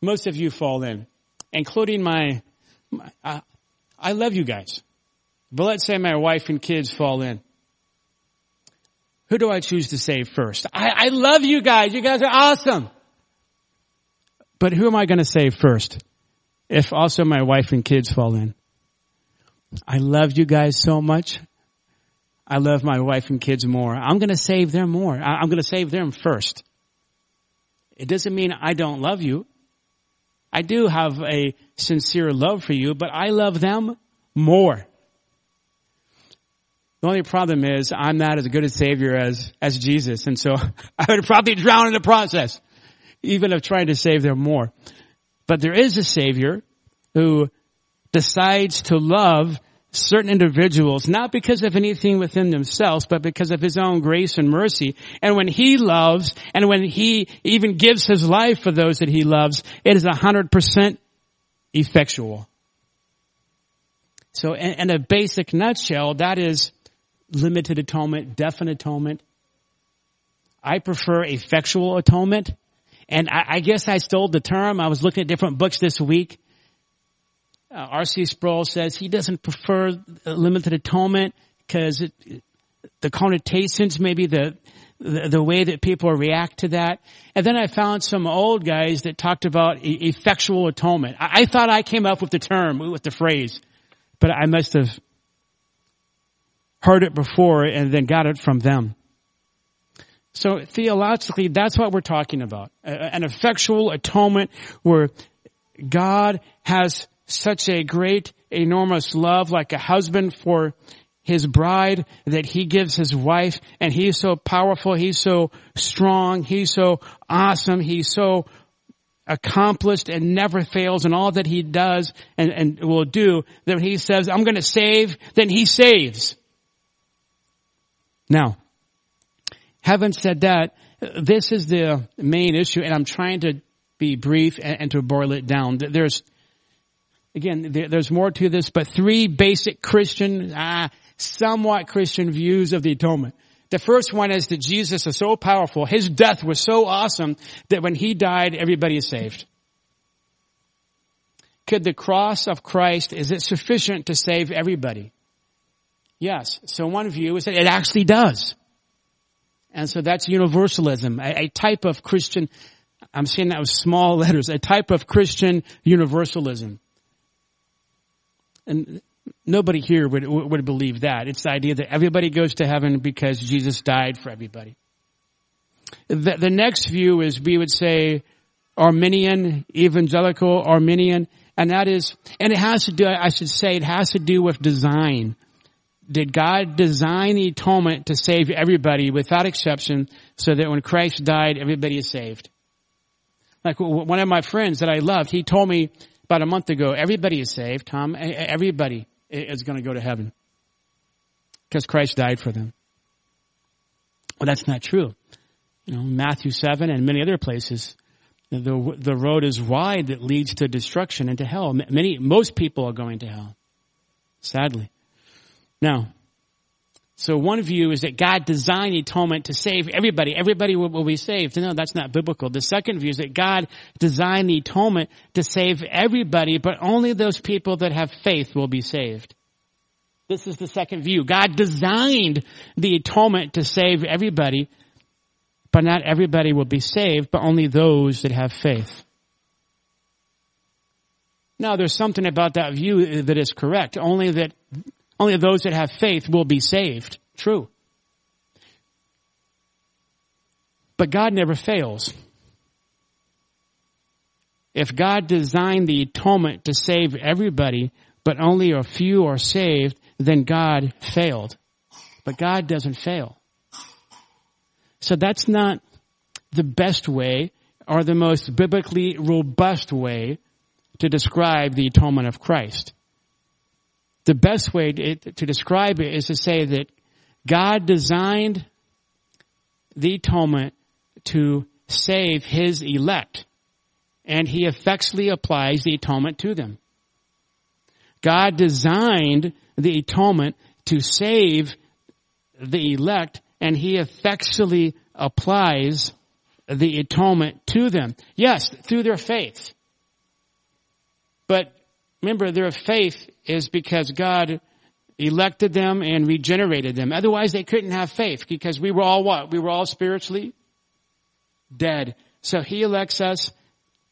Most of you fall in including my, my uh, I love you guys. But let's say my wife and kids fall in. Who do I choose to save first? I, I love you guys. You guys are awesome. But who am I going to save first? If also my wife and kids fall in. I love you guys so much. I love my wife and kids more. I'm going to save them more. I'm going to save them first. It doesn't mean I don't love you. I do have a sincere love for you, but I love them more. The only problem is I'm not as good a savior as, as Jesus. And so I would probably drown in the process, even of trying to save them more. But there is a savior who decides to love certain individuals, not because of anything within themselves, but because of his own grace and mercy. And when he loves, and when he even gives his life for those that he loves, it is a hundred percent effectual. So in, in, a basic nutshell, that is limited atonement, definite atonement. I prefer effectual atonement. And I, I guess I stole the term. I was looking at different books this week uh, R.C. Sproul says he doesn't prefer limited atonement because the connotations, maybe the, the, the way that people react to that. And then I found some old guys that talked about effectual atonement. I, I thought I came up with the term, with the phrase, but I must have heard it before and then got it from them. So theologically, that's what we're talking about. An effectual atonement where God has such a great, enormous love like a husband for his bride that he gives his wife and he's so powerful, he's so strong, he's so awesome, he's so accomplished and never fails in all that he does and, and will do that he says, I'm going to save, then he saves. Now, having said that, this is the main issue and I'm trying to be brief and, and to boil it down. There's again, there's more to this, but three basic Christian, uh, somewhat Christian views of the atonement. The first one is that Jesus is so powerful, his death was so awesome that when he died, everybody is saved. Could the cross of Christ, is it sufficient to save everybody? Yes. So one view is that it actually does. And so that's universalism, a, a type of Christian, I'm saying that with small letters, a type of Christian universalism. And nobody here would, would believe that. It's the idea that everybody goes to heaven because Jesus died for everybody. The, the next view is we would say Arminian, evangelical Arminian, and that is, and it has to do, I should say, it has to do with design. Did God design the atonement to save everybody without exception so that when Christ died, everybody is saved? Like one of my friends that I loved, he told me about a month ago, everybody is saved, Tom. Everybody is going to go to heaven because Christ died for them. Well, that's not true. You know, Matthew 7 and many other places, the, the road is wide that leads to destruction and to hell. Many, most people are going to hell. Sadly. Now, so one view is that God designed the atonement to save everybody. Everybody will, will, be saved. No, that's not biblical. The second view is that God designed the atonement to save everybody, but only those people that have faith will be saved. This is the second view. God designed the atonement to save everybody, but not everybody will be saved, but only those that have faith. Now, there's something about that view that is correct. Only that only those that have faith will be saved. True. But God never fails. If God designed the atonement to save everybody, but only a few are saved, then God failed. But God doesn't fail. So that's not the best way or the most biblically robust way to describe the atonement of Christ. The best way to, describe it is to say that God designed the atonement to save his elect, and he effectively applies the atonement to them. God designed the atonement to save the elect, and he effectually applies the atonement to them. Yes, through their faith. But remember, their faith is because God elected them and regenerated them. Otherwise, they couldn't have faith because we were all what? We were all spiritually dead. So He elects us,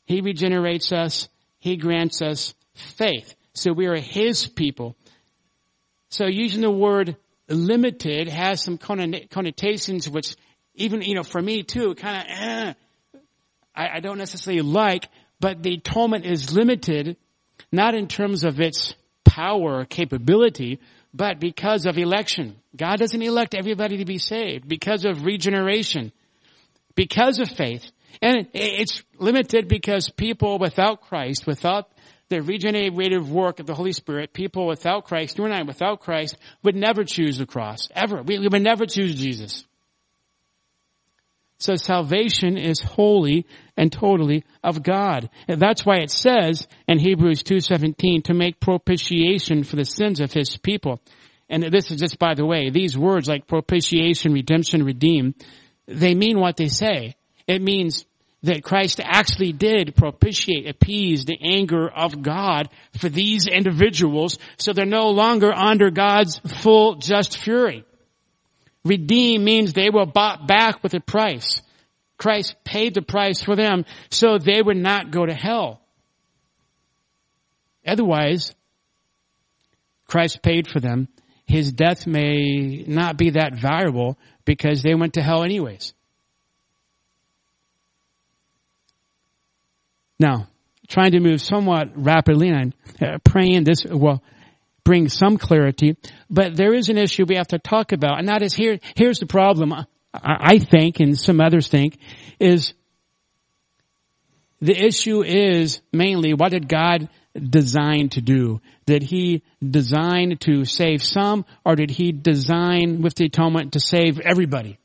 He regenerates us, He grants us faith. So we are His people. So using the word limited has some connotations which even, you know, for me too, kind of, eh, I, I don't necessarily like, but the atonement is limited, not in terms of its power or capability, but because of election. God doesn't elect everybody to be saved because of regeneration, because of faith. And it's limited because people without Christ, without the regenerative work of the Holy Spirit, people without Christ, you and I without Christ, would never choose the cross. Ever. We, we would never choose Jesus. So salvation is wholly and totally of God. And that's why it says in Hebrews 2.17 to make propitiation for the sins of his people. And this is just by the way, these words like propitiation, redemption, redeem, they mean what they say. It means that Christ actually did propitiate, appease the anger of God for these individuals so they're no longer under God's full just fury. Redeem means they were bought back with a price. Christ paid the price for them so they would not go to hell. Otherwise, Christ paid for them. His death may not be that valuable because they went to hell anyways. Now, trying to move somewhat rapidly and uh, praying this will bring some clarity, but there is an issue we have to talk about, and that is here, here's the problem, I think, and some others think, is the issue is mainly what did God design to do? Did he design to save some, or did he design with the atonement to save everybody?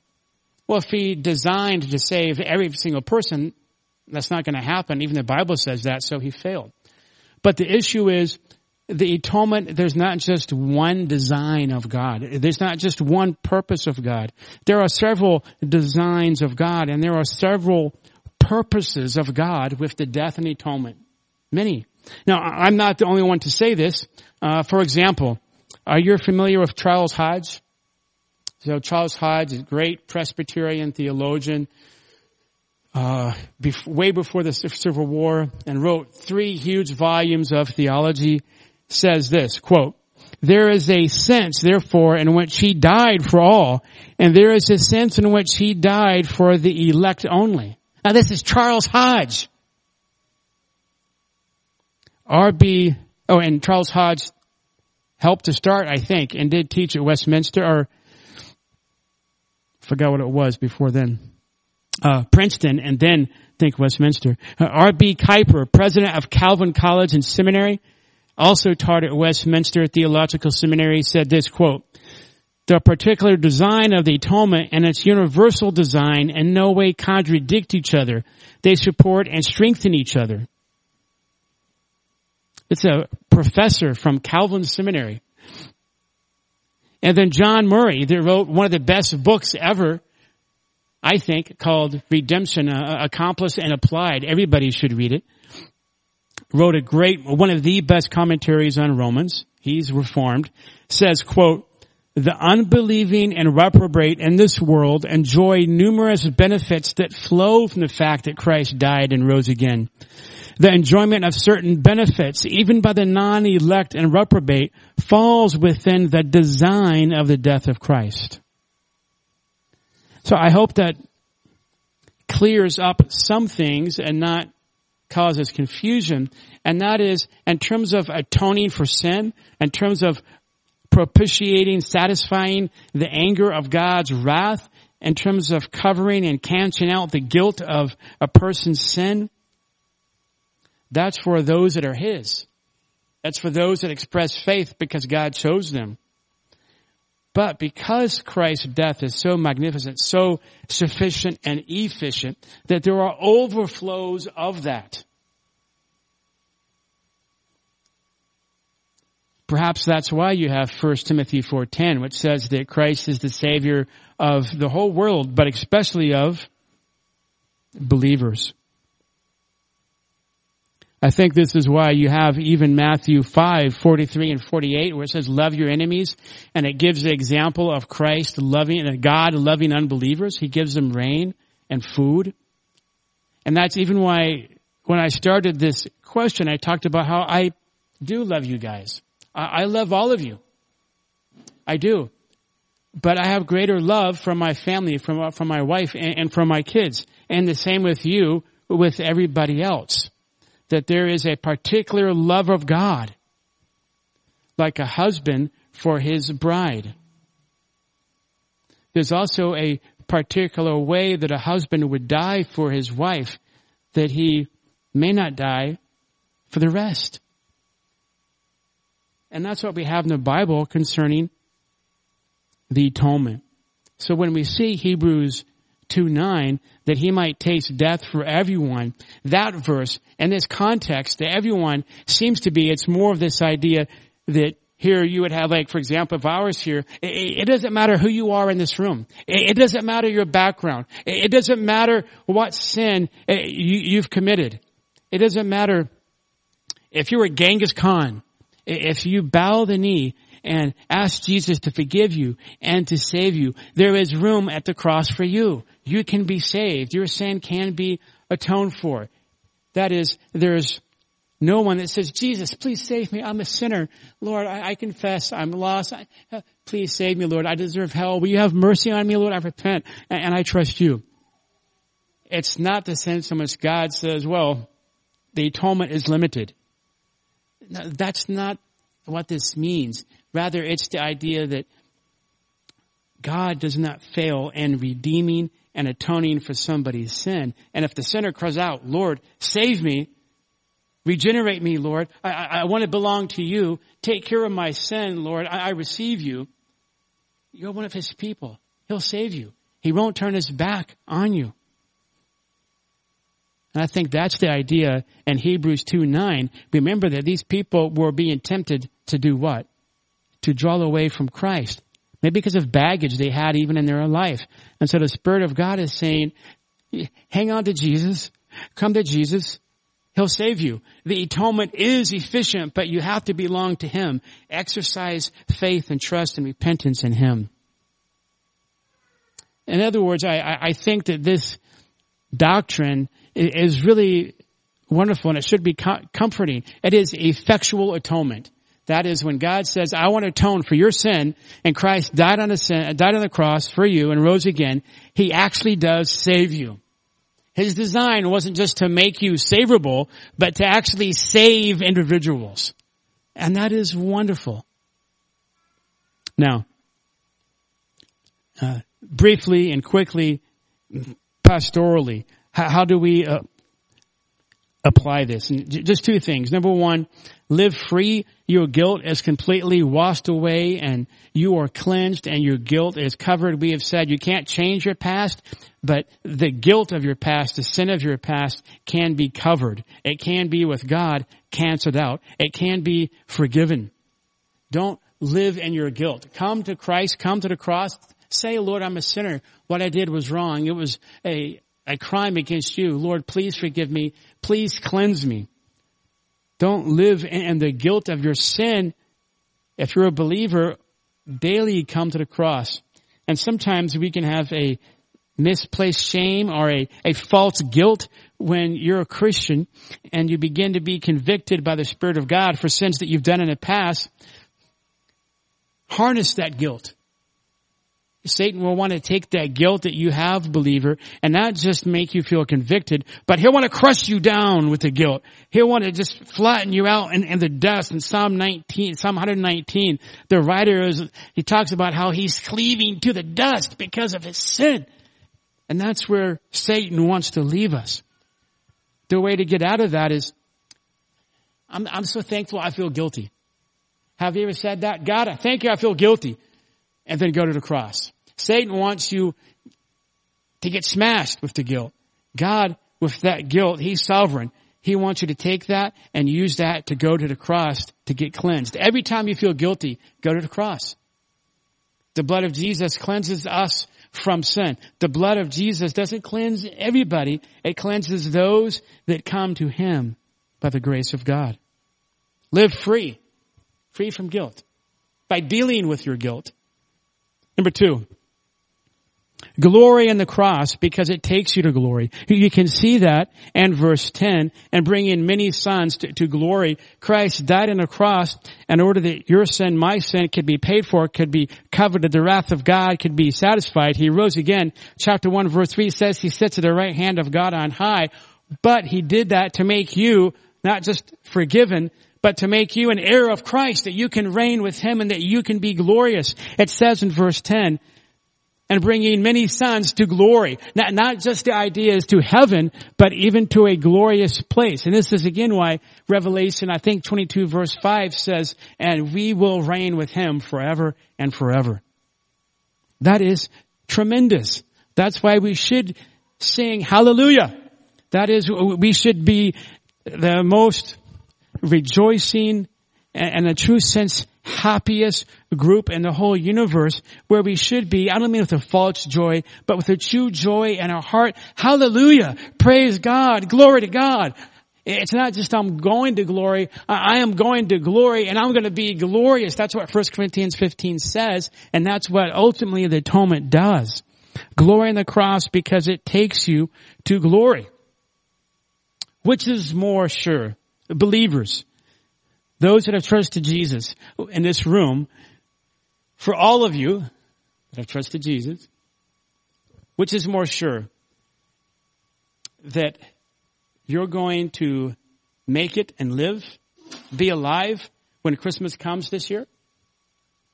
Well, if he designed to save every single person, that's not going to happen. Even the Bible says that, so he failed. But the issue is the atonement, there's not just one design of God. There's not just one purpose of God. There are several designs of God and there are several purposes of God with the death and atonement. Many. Now, I'm not the only one to say this. Uh, for example, are you familiar with Charles Hodge? So Charles Hodge is a great Presbyterian theologian uh, way before the Civil War and wrote three huge volumes of theology, says this, quote, there is a sense, therefore, in which he died for all, and there is a sense in which he died for the elect only. Now this is Charles Hodge. R.B. Oh, and Charles Hodge helped to start, I think, and did teach at Westminster, or forgot what it was before then uh, Princeton and then think Westminster. Uh, R.B. Kuiper, president of Calvin College and Seminary, also taught at Westminster Theological Seminary, said this quote, the particular design of the atonement and its universal design in no way contradict each other. They support and strengthen each other. It's a professor from Calvin Seminary. And then John Murray, that wrote one of the best books ever I think, called Redemption uh, Accomplished and Applied. Everybody should read it. Wrote a great, one of the best commentaries on Romans. He's reformed. Says, quote, the unbelieving and reprobate in this world enjoy numerous benefits that flow from the fact that Christ died and rose again. The enjoyment of certain benefits, even by the non-elect and reprobate, falls within the design of the death of Christ. So I hope that clears up some things and not causes confusion. And that is in terms of atoning for sin, in terms of propitiating, satisfying the anger of God's wrath, in terms of covering and canceling out the guilt of a person's sin. That's for those that are His. That's for those that express faith because God chose them. But because Christ's death is so magnificent, so sufficient and efficient, that there are overflows of that. Perhaps that's why you have 1 Timothy 4.10, which says that Christ is the Savior of the whole world, but especially of believers. I think this is why you have even Matthew 5, 43 and 48 where it says love your enemies and it gives the example of Christ loving and God loving unbelievers. He gives them rain and food. And that's even why when I started this question, I talked about how I do love you guys. I love all of you. I do. But I have greater love from my family, from, from my wife and, and from my kids. And the same with you, with everybody else that there is a particular love of God, like a husband for his bride. There's also a particular way that a husband would die for his wife that he may not die for the rest. And that's what we have in the Bible concerning the atonement. So when we see Hebrews 2 9, that he might taste death for everyone. That verse and this context to everyone seems to be, it's more of this idea that here you would have like, for example, if was here, it, doesn't matter who you are in this room. It, doesn't matter your background. It, it doesn't matter what sin you, you've committed. It doesn't matter if you were Genghis Khan. If you bow the knee and ask Jesus to forgive you and to save you, there is room at the cross for you you can be saved. Your sin can be atoned for. That is, there's no one that says, Jesus, please save me. I'm a sinner. Lord, I, I confess I'm lost. I, uh, please save me, Lord. I deserve hell. Will you have mercy on me, Lord? I repent and, and I trust you. It's not the sense in which God says, well, the atonement is limited. No, that's not what this means. Rather, it's the idea that God does not fail in redeeming and atoning for somebody's sin. And if the sinner cries out, Lord, save me, regenerate me, Lord, I, I, I want to belong to you, take care of my sin, Lord, I, I receive you, you're one of his people. He'll save you. He won't turn his back on you. And I think that's the idea in Hebrews 2 9. Remember that these people were being tempted to do what? To draw away from Christ. Maybe because of baggage they had even in their own life. And so the Spirit of God is saying, hang on to Jesus. Come to Jesus. He'll save you. The atonement is efficient, but you have to belong to Him. Exercise faith and trust and repentance in Him. In other words, I, I think that this doctrine is really wonderful and it should be comforting. It is effectual atonement. That is when God says, I want to atone for your sin, and Christ died on the sin, died on the cross for you and rose again, He actually does save you. His design wasn't just to make you savable, but to actually save individuals. And that is wonderful. Now, uh, briefly and quickly, pastorally, how, how do we uh, apply this? And just two things. Number one, live free. Your guilt is completely washed away and you are cleansed and your guilt is covered. We have said you can't change your past, but the guilt of your past, the sin of your past can be covered. It can be with God canceled out. It can be forgiven. Don't live in your guilt. Come to Christ, come to the cross, say, Lord, I'm a sinner. What I did was wrong. It was a, a crime against you. Lord, please forgive me. Please cleanse me. Don't live in the guilt of your sin. If you're a believer, daily come to the cross. And sometimes we can have a misplaced shame or a, a false guilt when you're a Christian and you begin to be convicted by the Spirit of God for sins that you've done in the past. Harness that guilt. Satan will want to take that guilt that you have, believer, and not just make you feel convicted, but he'll want to crush you down with the guilt. He'll want to just flatten you out in, in the dust. In Psalm 19, Psalm 119, the writer is, he talks about how he's cleaving to the dust because of his sin. And that's where Satan wants to leave us. The way to get out of that is I'm, I'm so thankful I feel guilty. Have you ever said that? God, I thank you I feel guilty. And then go to the cross. Satan wants you to get smashed with the guilt. God, with that guilt, He's sovereign. He wants you to take that and use that to go to the cross to get cleansed. Every time you feel guilty, go to the cross. The blood of Jesus cleanses us from sin. The blood of Jesus doesn't cleanse everybody. It cleanses those that come to Him by the grace of God. Live free, free from guilt by dealing with your guilt. Number two, glory in the cross because it takes you to glory. You can see that in verse 10 and bring in many sons to, to, glory. Christ died on the cross in order that your sin, my sin could be paid for, could be covered, that the wrath of God could be satisfied. He rose again. Chapter 1 verse 3 says he sits at the right hand of God on high, but he did that to make you not just forgiven, but to make you an heir of Christ, that you can reign with Him and that you can be glorious. It says in verse 10, and bringing many sons to glory. Not, not just the idea is to heaven, but even to a glorious place. And this is again why Revelation, I think 22 verse 5 says, and we will reign with him forever and forever. That is tremendous. That's why we should sing hallelujah. That is, we should be the most rejoicing and, a true sense happiest group in the whole universe where we should be. I don't mean with a false joy, but with a true joy in our heart. Hallelujah. Praise God. Glory to God. It's not just I'm going to glory. I am going to glory and I'm going to be glorious. That's what 1 Corinthians 15 says. And that's what ultimately the atonement does. Glory in the cross because it takes you to glory. Which is more sure? Believers those that have trusted Jesus in this room, for all of you that have trusted Jesus, which is more sure that you're going to make it and live, be alive when Christmas comes this year?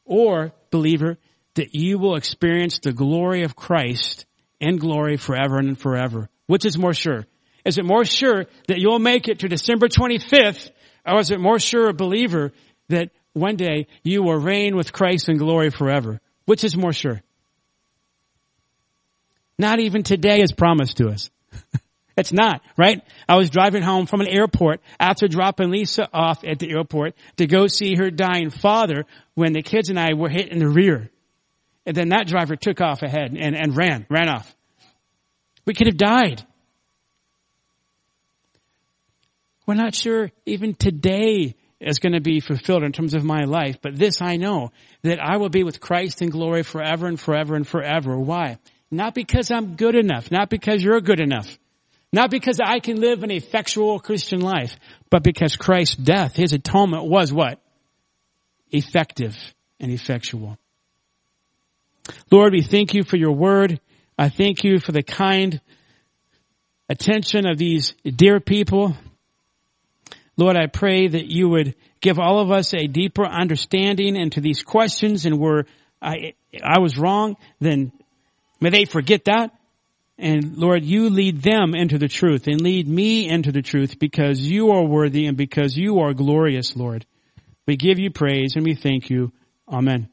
Or, believer, that you will experience the glory of Christ in glory forever and forever? Which is more sure? Is it more sure that you'll make it to December 25th or is it more sure a believer that one day you will reign with Christ in glory forever? Which is more sure? Not even today is promised to us. it's not, right? I was driving home from an airport after dropping Lisa off at the airport to go see her dying father when the kids and I were hit in the rear. And then that driver took off ahead and, and ran, ran off. We could have died. We're not sure even today is going to be fulfilled in terms of my life, but this I know, that I will be with Christ in glory forever and forever and forever. Why? Not because I'm good enough, not because you're good enough, not because I can live an effectual Christian life, but because Christ's death, His atonement was what? Effective and effectual. Lord, we thank you for your word. I thank you for the kind attention of these dear people Lord, I pray that you would give all of us a deeper understanding into these questions and where I, I was wrong, then may they forget that. And Lord, you lead them into the truth and lead me into the truth because you are worthy and because you are glorious, Lord. We give you praise and we thank you. Amen.